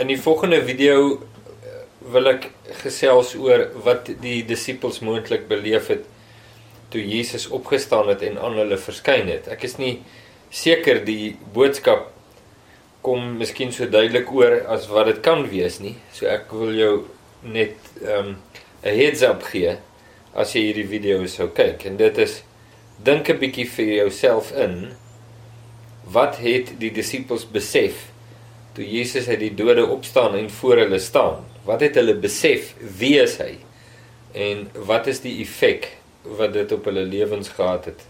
In die volgende video eh, wil ek gesels oor wat die disippels moontlik beleef het toe Jesus opgestaan het en aan hulle verskyn het. Ek is nie seker die boodskap kom miskien so duidelik oor as wat dit kan wees nie. So ek wil jou net ehm, 'n um, heads up gee as jy hierdie video sou kyk en dit is dink 'n bietjie vir jouself in wat het die disippels besef toe Jesus uit die dode opstaan en voor hulle staan. Wat het hulle besef wie is hy? En wat is die effek wat dit op hulle lewens gehad het?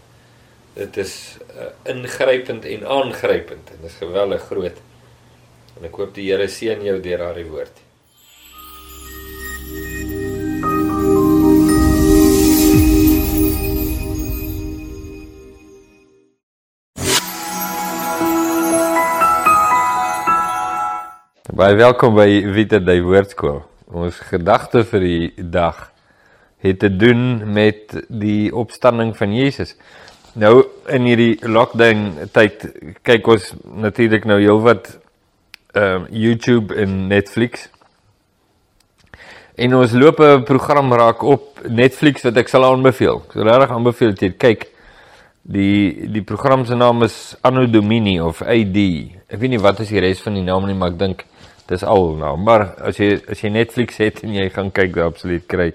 Dit is uh, ingrypend en aangrypend en dit is geweldig groot. En ek hoop die Here seën jou deur daardie woord. Baie welkom by Vita die Woordskool. Ons gedagte vir die dag het te doen met die opstanding van Jesus. Nou in hierdie lockdown tyd kyk ons natuurlik nou heelwat ehm uh, YouTube en Netflix. En ons loop 'n program raak op Netflix wat ek sal aanbeveel. Ek sal regtig aanbeveel dat jy kyk. Die die program se naam is Anno Domini of AD. Ek weet nie wat is die res van die naam nie, maar ek dink Dis al nou, maar as jy as jy Netflix het en jy gaan kyk, jy absoluut kry.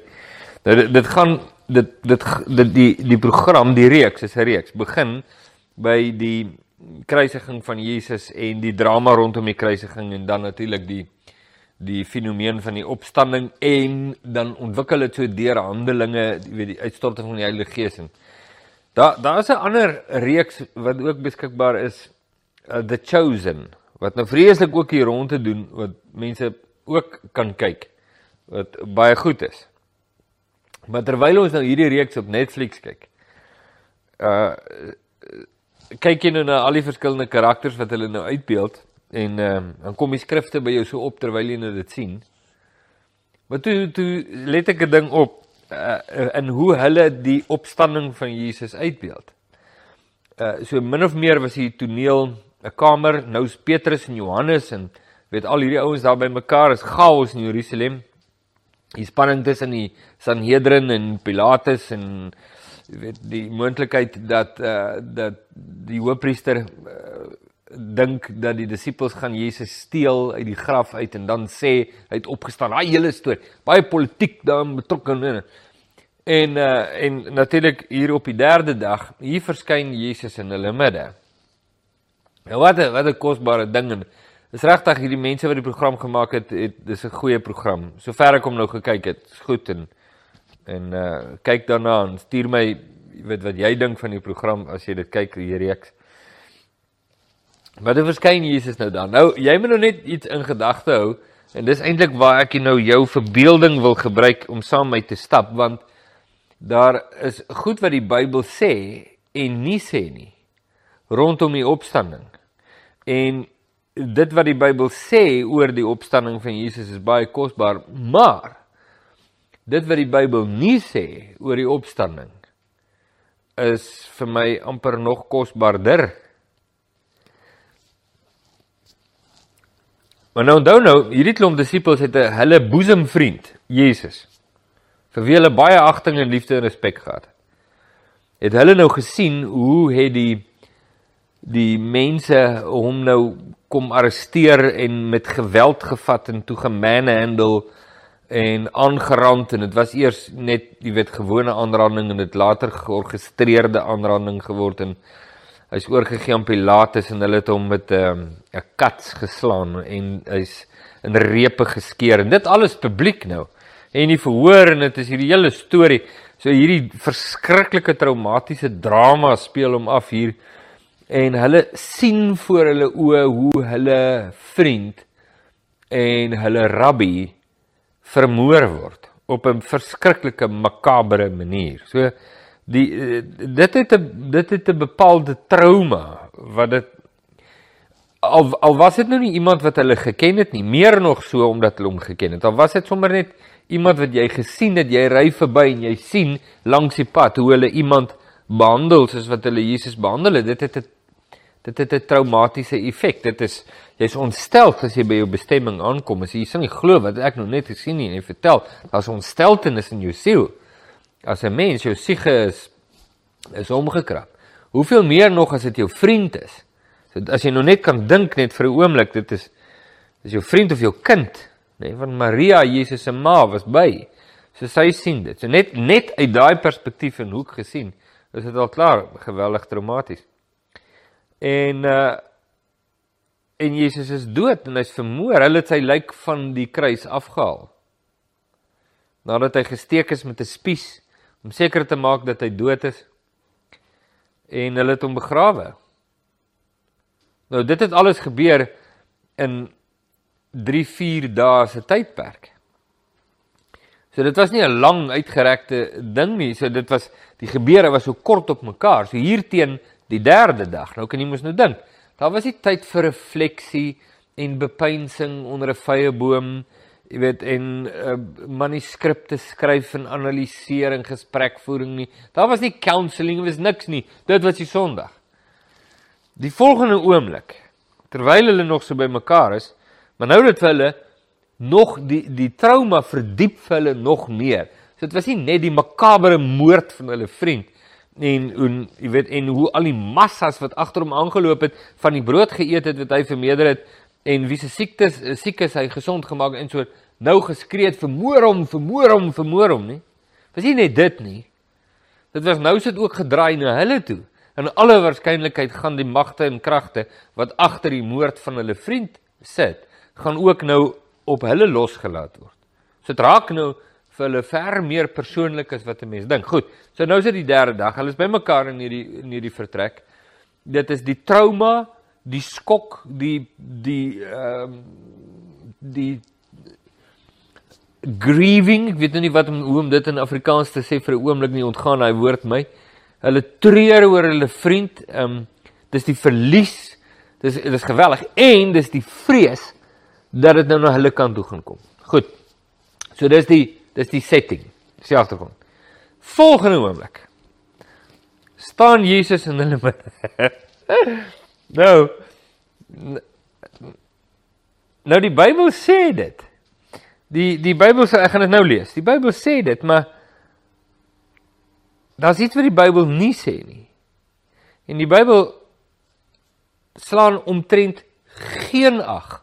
Nou dit, dit gaan dit dit dit die die program, die reeks is 'n reeks. Begin by die kruisiging van Jesus en die drama rondom die kruisiging en dan natuurlik die die fenomeen van die opstanding en dan ontwikkel dit so deur handelinge, jy weet die uitstorting van die Heilige Gees en daar daar is 'n ander reeks wat ook beskikbaar is uh, The Chosen wat nou vreeslik ook hier rond te doen wat mense ook kan kyk wat baie goed is. Maar terwyl ons nou hierdie reeks op Netflix kyk, uh kyk jy nou na al die verskillende karakters wat hulle nou uitbeeld en uh, dan kom die skrifte by jou so op terwyl jy nou dit sien. Maar toe toe let ek 'n ding op uh in hoe hulle die opstanding van Jesus uitbeeld. Uh so min of meer was die toneel 'n kamer, nou's Petrus en Johannes en weet al hierdie ouens daar by mekaar is chaos in Jerusalem. Die spanning tussen die Sanhedrin en Pilatus en weet die moontlikheid dat eh uh, dat die hoofpriester uh, dink dat die disippels gaan Jesus steel uit die graf uit en dan sê hy het opgestaan. Daai hele storie, baie politiek daarin betrokke en en uh, en natuurlik hier op die derde dag, hier verskyn Jesus in hulle midde. Nou wat 'n wat 'n kosbare ding en is regtig hierdie mense wat die program gemaak het, het dis 'n goeie program. Sover ek hom nou gekyk het, is goed en en uh kyk daarna en stuur my weet wat jy dink van die program as jy dit kyk hier reeks. Dit verskyn Jesus nou dan. Nou jy moet nou net iets in gedagte hou en dis eintlik waar ek nou jou verbeelding wil gebruik om saam met te stap want daar is goed wat die Bybel sê en nie sê nie rondom die opstanding. En dit wat die Bybel sê oor die opstanding van Jesus is baie kosbaar, maar dit wat die Bybel nie sê oor die opstanding is vir my amper nog kosbaarder. Maar nou onthou nou, hierdie klomp disippels het 'n hulle boesemvriend, Jesus, vir wie hulle baie agting en liefde en respek gehad. Het hulle nou gesien hoe het die die mense hom nou kom arresteer en met geweld gevat en toe gemanhandle en aangerand en dit was eers net jy weet gewone aanranding en dit later georgestreerde aanranding geword en hy's oorgegee aan Pilatus en hulle het hom met 'n um, kats geslaan en hy's in repe geskeur en dit alles publiek nou en die verhoor en dit is hierdie hele storie so hierdie verskriklike traumatiese drama speel hom af hier en hulle sien voor hulle oë hoe hulle vriend en hulle rabbi vermoor word op 'n verskriklike makabere manier. So die dit het 'n dit het 'n bepaalde trauma wat dit al al was dit nou nie iemand wat hulle geken het nie, meer nog so omdat hulle hom geken het. Al was dit sommer net iemand wat jy gesien het, jy ry verby en jy sien langs die pad hoe hulle iemand behandel soos wat hulle Jesus behandel het. Dit het 'n dit het 'n traumatiese effek. Dit is jy's ontstel as jy by jou bestemming aankom. As jy sê jy glo wat ek nou net gesien het en jy vertel, daar's ontsteltenis in jou siel. As 'n mens jou siege is is omgekrap. Hoeveel meer nog as dit jou vriend is? So as jy nou net kan dink net vir 'n oomblik, dit is is jou vriend of jou kind, nê, nee, van Maria, Jesus se ma was by. So sy sien dit. So net net uit daai perspektief en hoek gesien, is dit al klaar geweldig traumaties. En uh en Jesus is dood en hy's vermoor. Hulle het sy lyk van die kruis afgehaal. Nadat hy gesteek is met 'n spies om seker te maak dat hy dood is en hulle het hom begrawe. Nou dit het alles gebeur in 3-4 dae se tydperk. So dit was nie 'n lang uitgerekte ding nie. So dit was die gebeure was so kort op mekaar. So hier teen die derde dag. Nou kan jy mos nou dink. Daar was nie tyd vir refleksie en bepeinsing onder 'n vrye boom, jy weet, en uh, manuskripte skryf en analisering, gesprekvoering nie. Daar was nie counselling, was niks nie. Dit was die Sondag. Die volgende oomblik, terwyl hulle nog so by mekaar is, maar nou dat hulle nog die die trauma verdiep vir hulle nog meer. So dit was nie net die makabere moord van hulle vriend en en jy weet en hoe al die massas wat agter hom aangeloop het van die brood geëet het wat hy vermeerder het en wie se siektes siek is hy gesond gemaak en so nou geskree het vermoor hom vermoor hom vermoor hom nie? Was nie net dit nie? Dit was nou sit ook gedraai na hulle toe. En alle waarskynlikheid gaan die magte en kragte wat agter die moord van hulle vriend sit gaan ook nou op hulle losgelaat word. So dit raak nou vir hulle ver meer persoonlik as wat 'n mens dink. Goed. So nou is dit die derde dag. Hulle is bymekaar in hierdie in hierdie vertrek. Dit is die trauma, die skok, die die ehm um, die grieving, ek weet nou nie wat om hoe om dit in Afrikaans te sê vir 'n oomblik nie ontgaan daai woord my. Hulle treur oor hulle vriend. Ehm um, dis die verlies. Dis dis geweldig en dis die vrees dat dit nou na hulle kant toe gaan kom. Goed. So dis die dis die setting. Dis die agtergrond. Volgende oomblik staan Jesus in hulle midde. nou Nou die Bybel sê dit. Die die Bybel sê ek gaan dit nou lees. Die Bybel sê dit, maar daar's iets wat die Bybel nie sê nie. En die Bybel slaan omtrent geen ag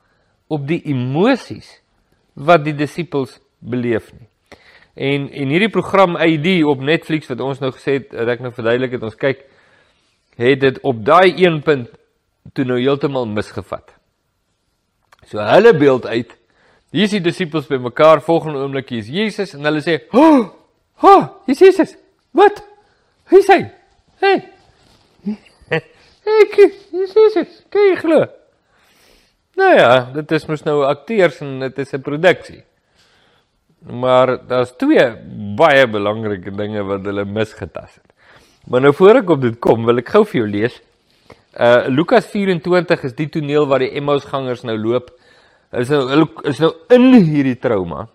op die emosies wat die disippels beleef nie. En en hierdie program ID op Netflix wat ons nou gesê het, dat ek nou verduidelik het ons kyk het dit op daai een punt toe nou heeltemal misgevat. So hulle beeld uit hier is die disippels by mekaar volgende oomblik is Jesus en hulle sê, "Ha! Oh, oh, dis Jesus. Wat? Wie sê? Hey. Ek, Jesus. Kyk glo." Nou ja, dit is mos nou akteurs en dit is 'n produksie. Maar daar's twee baie belangrike dinge wat hulle misgetas het. Maar nou voor ek op dit kom, wil ek gou vir jou lees. Uh Lukas 24 is die toneel waar die Emmausgangers nou loop. Is nou hulle is nou in hierdie trauma.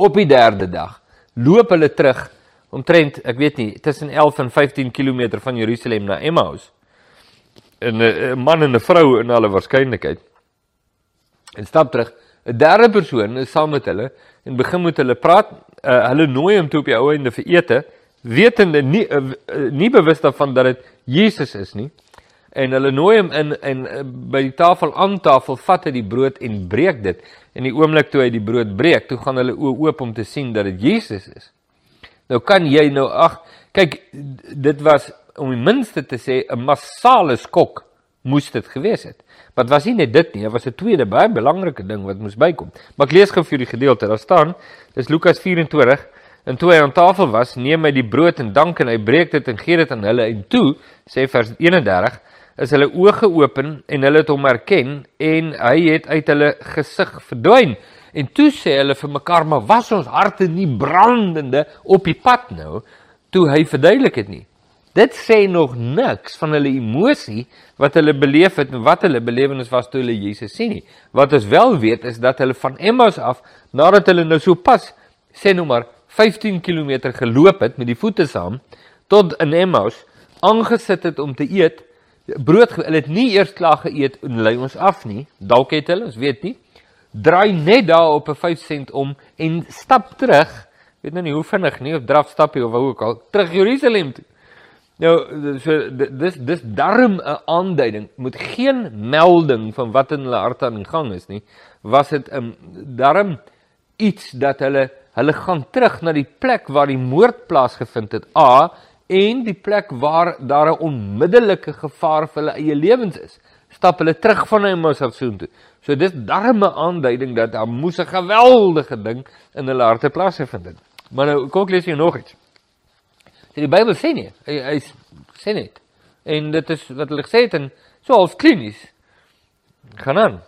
Op die derde dag loop hulle terug omtrent, ek weet nie, tussen 11 en 15 km van Jerusalem na Emmaus en 'n man en 'n vrou in alle waarskynlikheid. En stap terug. 'n Derde persoon is saam met hulle en begin met hulle praat. Uh, hulle nooi hom toe op die ou einde vir ete, wetende nie uh, nie bewus daarvan dat dit Jesus is nie. En hulle nooi hom in en uh, by die tafel aan tafel vat hy die brood en breek dit. En die oomblik toe hy die brood breek, toe gaan hulle oë oop om te sien dat dit Jesus is. Nou kan jy nou ag, kyk, dit was om die minste te sê 'n massale skok moes dit gewees het. Wat was nie net dit nie, dit was 'n tweede baie belangrike ding wat moes bykom. Maar ek lees gou vir die gedeelte. Daar staan, dis Lukas 24 en toe hy aan tafel was, neem hy die brood en dank en hy breek dit en gee dit aan hulle en toe sê vers 31 is hulle oë geopen en hulle het hom herken en hy het uit hulle gesig verdwyn. En toe sê hulle vir mekaar, maar was ons harte nie brandende op die pad nou toe hy verduidelik het nie. Dit sê nog niks van hulle emosie wat hulle beleef het en wat hulle belewenis was toe hulle Jesus sien nie. Wat ons wel weet is dat hulle van Emmaus af nadat hulle nou so pas sê nou maar 15 km geloop het met die voete saam tot in Emmaus aangesit het om te eet, brood hulle het nie eers klaar geëet en lei ons af nie. Dalk het hulle, ons weet nie. Draai net daar op 'n 5 sent om en stap terug. Weet nou nie hoe vinnig nie of draf stap jy of hoe ook al terug Jerusalem toe. Nou so dis dis darm 'n aanduiding moet geen melding van wat in hulle harte aan die gang is nie. Was dit 'n um, darm iets dat hulle hulle gaan terug na die plek waar die moord plaasgevind het. A en die plek waar daar 'n onmiddellike gevaar vir hulle eie lewens is. Stap hulle terug van Emmaus af soontoe. So dis darme aanduiding dat daar moes 'n geweldige ding in hulle harte plaasgevind het. Maar nou kom ek lees hier nog iets. So die Bybel sê nie, hy, hy sê net. En dit is wat hulle gesê het en so half klinies. Gaan aan.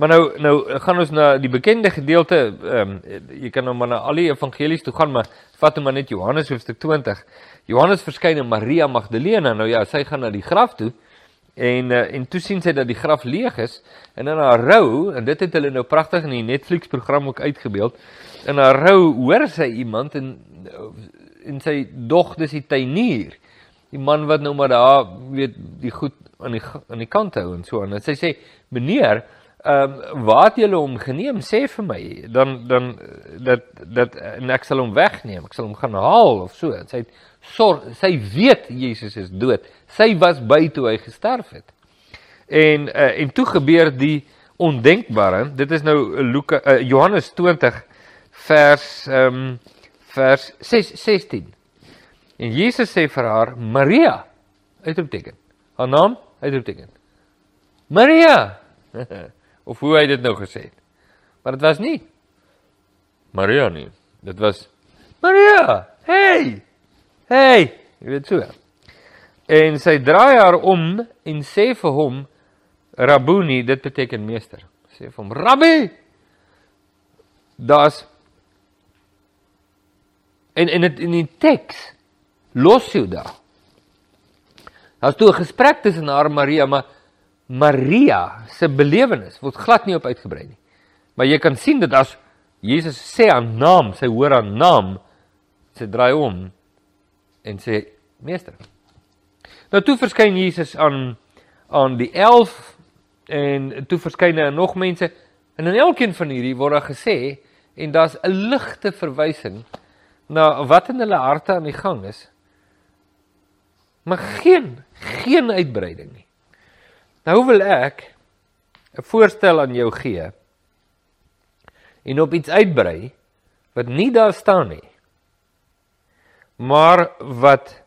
Maar nou nou gaan ons na die bekende gedeelte ehm um, jy kan nou maar na al die evangelies toe gaan maar vat hom maar net Johannes hoofstuk 20. Johannes verskyn aan Maria Magdalena. Nou ja, sy gaan na die graf toe en uh, en toe sien sy dat die graf leeg is en in haar rou en dit het hulle nou pragtig in die Netflix program ook uitgebeeld. In haar rou hoor sy iemand en en sy dog dis die tuinier. Die man wat nou maar daar weet die goed aan die aan die kant hou en so aan. En sy sê: "Meneer, Ehm um, waar het julle hom geneem? Sê vir my. Dan dan dat dat en ek sal hom wegneem. Ek sal hom gaan haal of so. Sy het sorg, sy weet Jesus is dood. Sy was by toe hy gesterf het. En uh, en toe gebeur die ondenkbare. Dit is nou Luka uh, Johannes 20 vers ehm um, vers 6 16. En Jesus sê vir haar Maria uitroepteken. Haar naam uitroepteken. Maria. of hoe hy dit nou gesê het. Maar dit was nie Maria nie. Dit was Maria. Hey! Hey, jy weet so. En sy draai haar om en sê vir hom Rabuni, dit beteken meester. Sê vir hom Rabbi. Das en in dit in die teks los jy daar. Daar's toe 'n gesprek tussen haar en Maria, maar Maria se belewenis word glad nie op uitgebrei nie. Maar jy kan sien dat as Jesus sê haar naam, sy hoor haar naam, sy draai om en sê meester. Nou toe verskyn Jesus aan aan die 11 en toe verskyn daar nog mense en in elkeen van hierdie word daar gesê en daar's 'n ligte verwysing na wat in hulle harte aan die gang is. Maar geen geen uitbreiding nie. Nou wil ek 'n voorstel aan jou gee en op iets uitbrei wat nie daar staan nie. Maar wat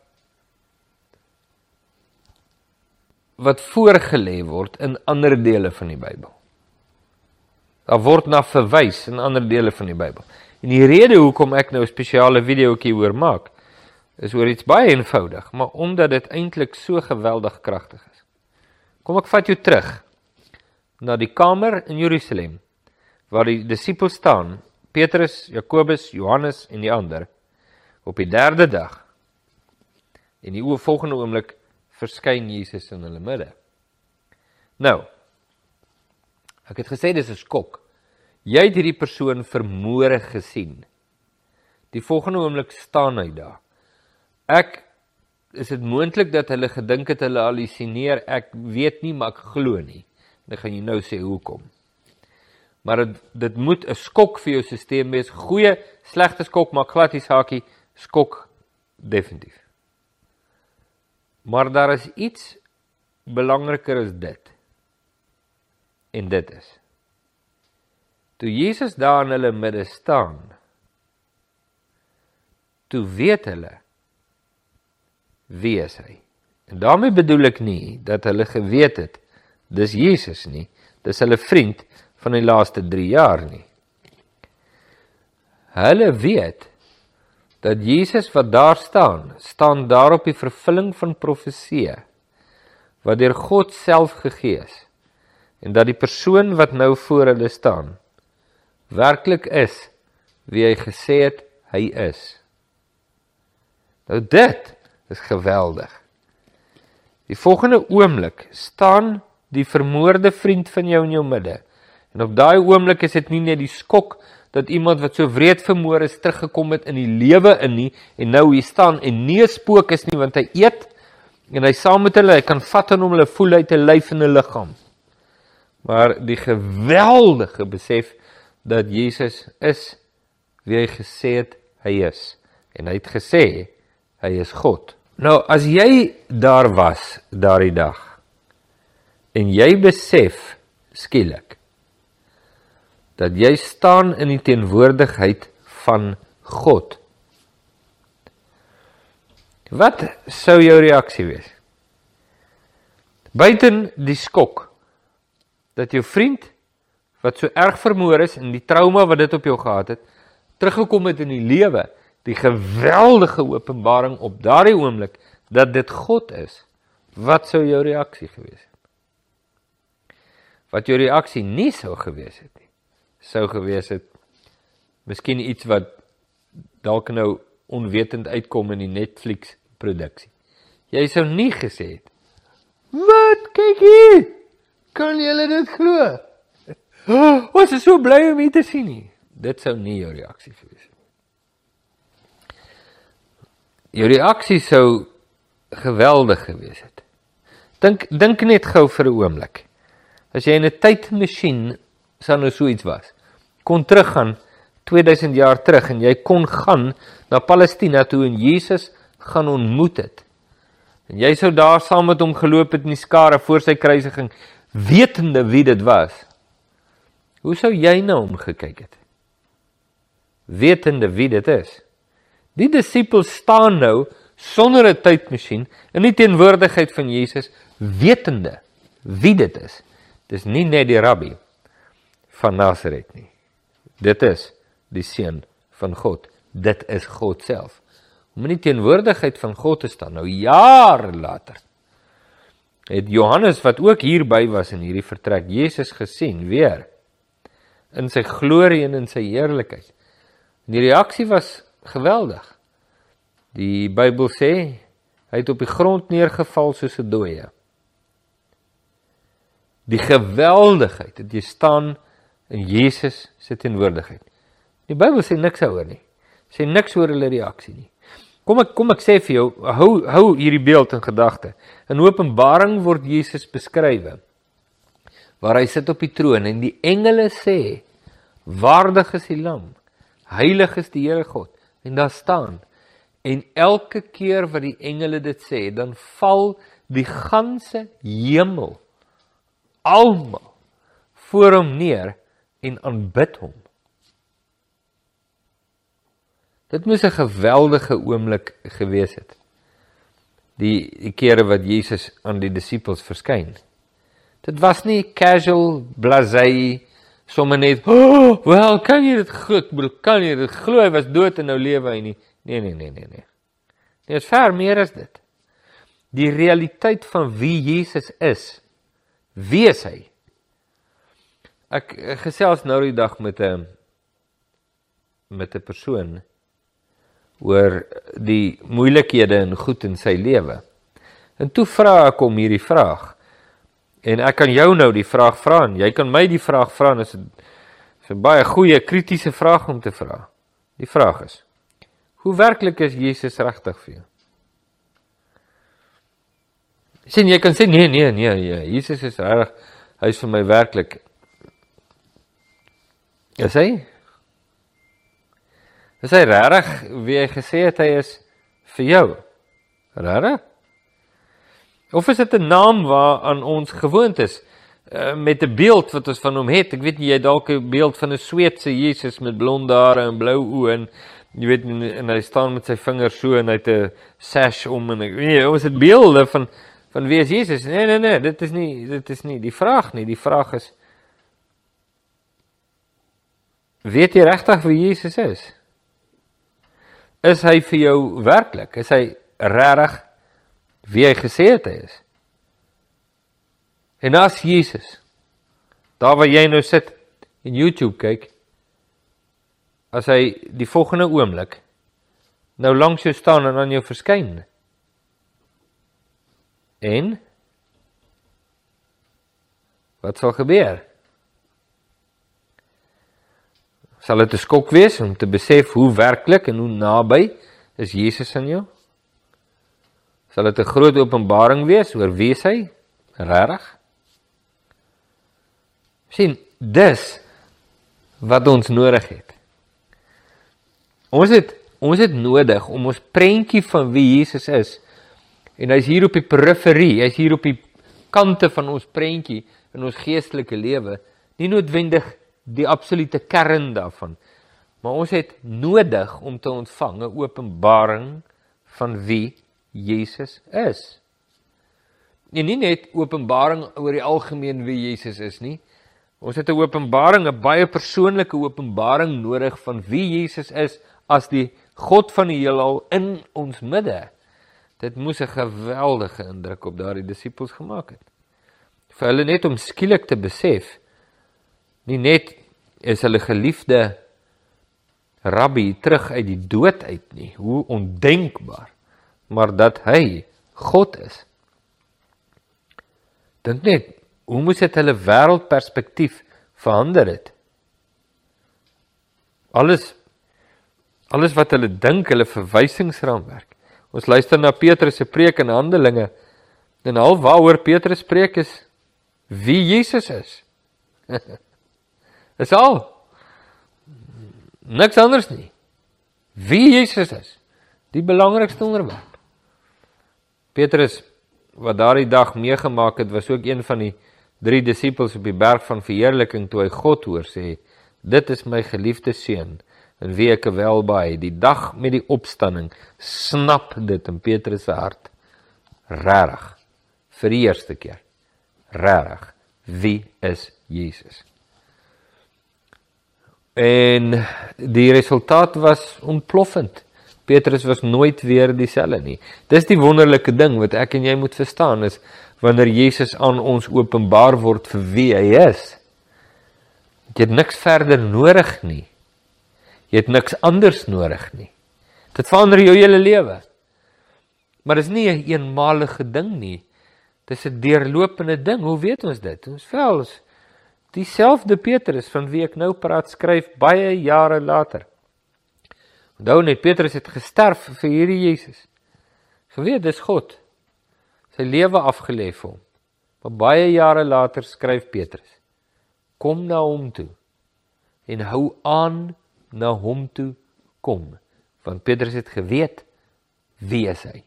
wat voorgelê word in ander dele van die Bybel. Daar word na verwys in ander dele van die Bybel. En die rede hoekom ek nou 'n spesiale videoetjie oor maak is oor iets baie eenvoudig, maar omdat dit eintlik so geweldig kragtig is. Kom ek vat jou terug na die kamer in Jerusalem waar die disippels staan, Petrus, Jakobus, Johannes en die ander op die derde dag. En die volgende oomblik verskyn Jesus in hulle midde. Nou, ek het gesê dis 'n skok. Jy het hierdie persoon vermoere gesien. Die volgende oomblik staan hy daar. Ek is dit moontlik dat hulle gedink het hulle halusineer. Ek weet nie, maar ek glo nie. Dan gaan jy nou sê hoekom. Maar dit dit moet 'n skok vir jou stelsel wees. Goeie, slegte skok maak glad nie saakie. Skok definitief. Maar daar is iets belangriker as dit. En dit is toe Jesus daar in hulle midde staan. Toe weet hulle wie is hy? En daarmee bedoel ek nie dat hulle geweet het dis Jesus nie, dis hulle vriend van die laaste 3 jaar nie. Hulle weet dat Jesus wat daar staan, staan daar op die vervulling van profeseë wat deur God self gegee is en dat die persoon wat nou voor hulle staan werklik is wie hy gesê het hy is. Nou dit is geweldig. Die volgende oomblik staan die vermoorde vriend van jou in jou midde. En op daai oomblik is dit nie net die skok dat iemand wat so wreed vermoor is teruggekom het in die lewe in nie en nou hier staan en nie 'n spook is nie want hy eet En hy saam met hulle, hy kan vat aan hom hulle voel uit 'n lyf en 'n liggaam. Maar die geweldige besef dat Jesus is wie hy gesê het hy is en hy het gesê hy is God. Nou as jy daar was daardie dag en jy besef skielik dat jy staan in die teenwoordigheid van God. Wat sou jou reaksie wees? Buiten die skok dat jou vriend wat so erg vermoor is en die trauma wat dit op jou gehad het, teruggekom het in die lewe, die geweldige openbaring op daardie oomblik dat dit God is. Wat sou jou reaksie gewees het? Wat jou reaksie nie sou gewees het nie, sou gewees het miskien iets wat dalk nou onwetend uitkom in die Netflix produksie. Jy sou nie gesê het: "Wat kyk hier? Kan jy dit glo?" Oh, was jy so bly om dit te sien nie? Dit sou nie jou reaksie gewees het nie. Jou reaksie sou geweldig gewees het. Dink dink net gou vir 'n oomblik. As jy in 'n tydmasjien sou nou so iets was, kon teruggaan 2000 jaar terug en jy kon gaan na Palestina toe en Jesus gaan ontmoet het. En jy sou daar saam met hom geloop het in die skare voor sy kruisiging, wetende wie dit was. Hoe sou jy na hom gekyk het? Wetende wie dit is. Die disippels staan nou sonder 'n tydmasjien in die teenwoordigheid van Jesus, wetende wie dit is. Dis nie net die rabbi van Nasaret nie. Dit is die seun van God. Dit is God self. Om in die teenwoordigheid van God te staan nou jare later. Het Johannes wat ook hierby was in hierdie vertrek Jesus gesien weer in sy glorie en in sy heerlikheid. En die reaksie was geweldig. Die Bybel sê hy het op die grond neergeval soos 'n dooie. Die geweldigheid dat jy staan in Jesus se teenwoordigheid. Die Bybel sê niks oor nie. Sê niks oor hulle reaksie nie. Kom ek kom ek sê vir jou, hou hou hierdie beeld in gedagte. In Openbaring word Jesus beskrywe waar hy sit op die troon en die engele sê: Waardig is die Lam, heilig is die Here God. En daar staan en elke keer wat die engele dit sê, dan val die ganse hemel almal voor hom neer en aanbid hom. Dit moes 'n geweldige oomblik gewees het. Die, die kere wat Jesus aan die disippels verskyn. Dit was nie casual blasé sommer net, "Oh, wel, kan jy dit goed, kan jy dit glo hy was dood en nou lewe hy nie." Nee, nee, nee, nee, nee. Dit is ver meer as dit. Die realiteit van wie Jesus is. Wie is hy? Ek gesels nou die dag met 'n met 'n persoon oor die moeilikhede en goed in sy lewe. En toe vra ek hom hierdie vraag. En ek kan jou nou die vraag vra en jy kan my die vraag vra en dit is 'n baie goeie kritiese vraag om te vra. Die vraag is: Hoe werklik is Jesus regtig vir jou? Sien jy kan sê nee nee nee nee, Jesus is reg. Hy is vir my werklik. Ja sê? Is hy regtig wie hy gesê het hy is vir jou? Regtig? Of is dit 'n naam waaraan ons gewoond is uh, met 'n beeld wat ons van hom het? Ek weet nie jy dalk 'n beeld van 'n Sweedse Jesus met blonde hare en blou oë en jy weet en, en hy staan met sy vingers so en hy het 'n sash om en ek weet ons het beelde van van wie is Jesus? Nee nee nee, dit is nie dit is nie die vraag nie. Die vraag is weet jy regtig wie Jesus is? is hy vir jou werklik? Is hy regtig wie hy gesê het hy is? En as Jesus daar waar jy nou sit en YouTube kyk as hy die volgende oomblik nou langs jou staan en aan jou verskyn en wat sal gebeur? Sal dit 'n skok wees om te besef hoe werklik en hoe naby is Jesus aan jou? Sal dit 'n groot openbaring wees oor wie hy regtig? sien, dis wat ons nodig het. Ons het ons het nodig om ons prentjie van wie Jesus is. En hy's hier op die periferie, hy's hier op die kante van ons prentjie in ons geestelike lewe, nie noodwendig die absolute kern daarvan. Maar ons het nodig om te ontvang 'n openbaring van wie Jesus is. En nie net openbaring oor die algemeen wie Jesus is nie. Ons het 'n openbaring, 'n baie persoonlike openbaring nodig van wie Jesus is as die God van die heelal in ons midde. Dit moes 'n geweldige indruk op daardie disippels gemaak het. Vir hulle net om skielik te besef nie net is hulle geliefde rabbi terug uit die dood uit nie, hoe ondenkbaar, maar dat hy God is. Dink net, hoe moes dit hulle wêreldperspektief verander het? Alles alles wat hulle dink, hulle verwysingsraamwerk Ons luister na Petrus se preek in Handelinge. En al waaroor Petrus preek is wie Jesus is. Dis al. Niks anders nie. Wie Jesus is. Die belangrikste onderwerp. Petrus wat daardie dag meegemaak het, was ook een van die drie disippels op die berg van verheerliking toe hy God hoor sê: "Dit is my geliefde seun." in wie ek welbaai die dag met die opstanding snap dit in Petrus se hart. Regtig vir die eerste keer. Regtig wie is Jesus? En die resultaat was ontploffend Petrus was nooit weer dieselfde nie dis die wonderlike ding wat ek en jy moet verstaan is wanneer Jesus aan ons openbaar word vir wie hy is jy het niks verder nodig nie Jy het niks anders nodig nie. Dit verander jou hele lewe. Maar dis nie 'n een eenmalige ding nie. Dis 'n deurlopende ding. Hoe weet ons dit? Ons vels dieselfde Petrus van wie ek nou praat skryf baie jare later. Onthou net Petrus het gesterf vir hierdie Jesus. Geweet dis God. Sy lewe afgelê vir hom. Maar baie jare later skryf Petrus: Kom na hom toe en hou aan na hom toe kom want Petrus het geweet wie is hy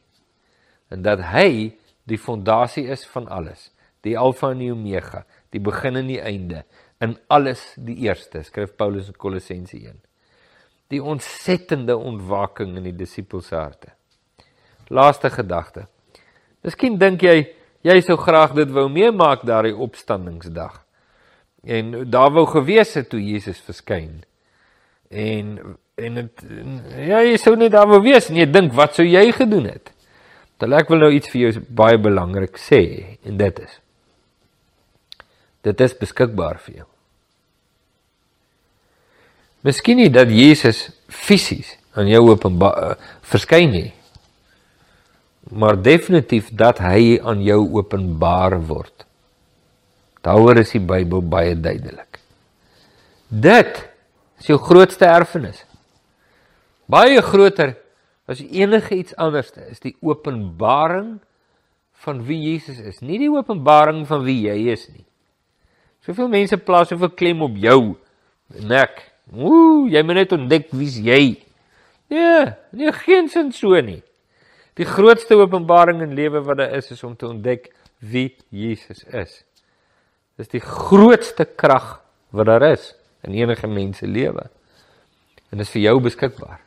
en dat hy die fondasie is van alles die alfa en die omega die begin en die einde in alles die eerste skryf Paulus in Kolossense 1 die ontsettende ontwaking in die disippels harte. Laaste gedagte. Miskien dink jy jy sou graag dit wou meemaak daardie opstandingsdag. En daar wou gewees het toe Jesus verskyn. En en het, ja, jy sou net daar wou wees en jy dink wat sou jy gedoen het? Dan ek wil nou iets vir jou baie belangrik sê en dit is dit is beskikbaar vir jou. Miskien nie dat Jesus fisies aan jou openbaar uh, verskyn nie. Maar definitief dat hy aan jou openbaar word. Daaroor is die Bybel baie duidelik. Dit is jou grootste erfenis. Baie groter as enige iets anders is die openbaring van wie Jesus is, nie die openbaring van wie jy is nie. Soveel mense plaas soveel klem op jou nek. Ooh, jy moet net ontdek wie's jy. Nee, nee geen sin so nie. Die grootste openbaring in lewe wat daar is is om te ontdek wie Jesus is. Dis die grootste krag wat daar is in enige mens se lewe. En dit is vir jou beskikbaar.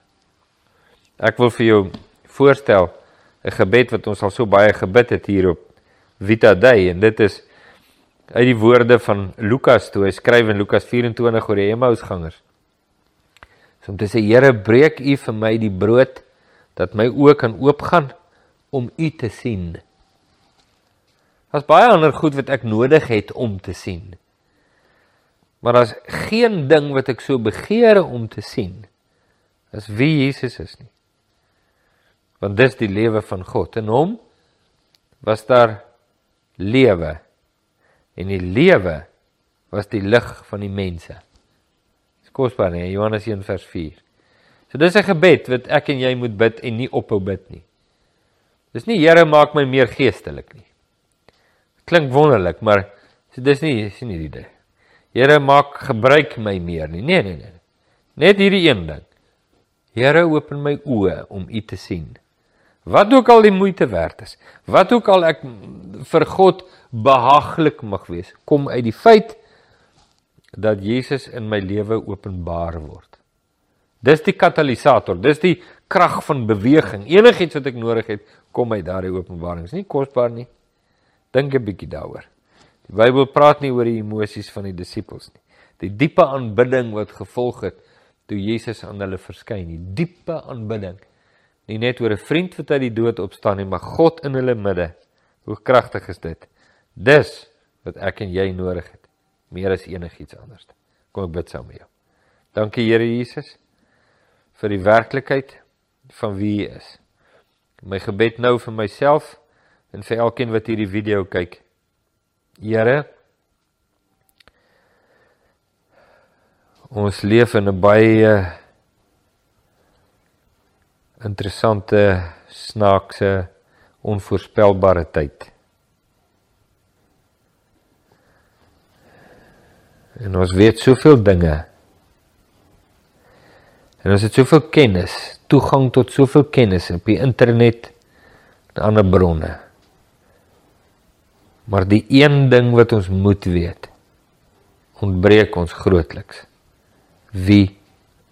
Ek wil vir jou voorstel 'n gebed wat ons al so baie gebid het hier op Vita Day en dit is uit die woorde van Lukas toe hy skryf in Lukas 24 oor die Emmausgangers. So om te sê Here breek U vir my die brood dat my oë kan oopgaan om U te sien. Daar's baie ander goed wat ek nodig het om te sien. Maar daar's geen ding wat ek so begeer om te sien as wie Jesus is nie. Want dis die lewe van God. In hom was daar lewe. En die lewe was die lig van die mense. Kosbaar, nee, Johannes 1 vers 4. So dis 'n gebed wat ek en jy moet bid en nie ophou bid nie. Dis nie Here maak my meer geestelik nie. Klink wonderlik, maar dis nie dis nie die ding. Here maak gebruik my meer nie. Nee, nee, nee. Net hierdie een ding. Here open my oë om U te sien. Wat ook al die moeite werd is, wat ook al ek vir God behaaglik mag wees, kom uit die feit dat Jesus in my lewe openbaar word. Dis die katalisator, dis die krag van beweging. Enigiets wat ek nodig het, kom uit daardie openbaring. Dis nie kosbaar nie. Dink 'n bietjie daaroor. Die Bybel praat nie oor die emosies van die disippels nie. Die diepe aanbidding wat gevolg het toe Jesus aan hulle verskyn, die diepe aanbidding. Nie net oor 'n vriend wat uit die dood opstaan nie, maar God in hulle midde. Hoe kragtig is dit? Dis wat ek en jy nodig het, meer as enigiets anders. Kom ek bid saam met jou. Dankie Here Jesus vir die werklikheid van wie U is. My gebed nou vir myself en vir elkeen wat hierdie video kyk. Here Ons leef in 'n baie interessante, snaakse, onvoorspelbare tyd. En ons weet soveel dinge. En ons het soveel kennis, toegang tot soveel kennis op die internet en ander bronne. Maar die een ding wat ons moet weet, ontbreek ons grootliks. Wie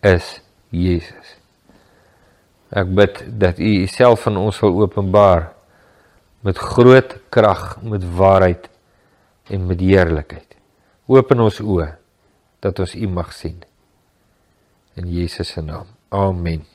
is Jesus? Ek bid dat U Uself aan ons sal openbaar met groot krag, met waarheid en met heerlikheid. Open ons oë dat ons U mag sien. In Jesus se naam. Amen.